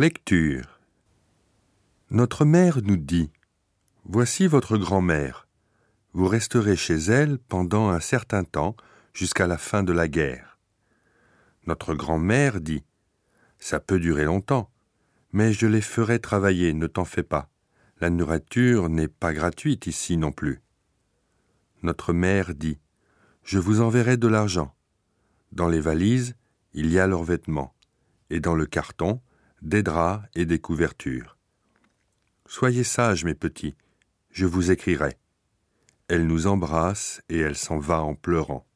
Lecture Notre mère nous dit Voici votre grand-mère. Vous resterez chez elle pendant un certain temps jusqu'à la fin de la guerre. Notre grand-mère dit Ça peut durer longtemps, mais je les ferai travailler, ne t'en fais pas. La nourriture n'est pas gratuite ici non plus. Notre mère dit Je vous enverrai de l'argent. Dans les valises, il y a leurs vêtements, et dans le carton, des draps et des couvertures. Soyez sages, mes petits, je vous écrirai. Elle nous embrasse et elle s'en va en pleurant.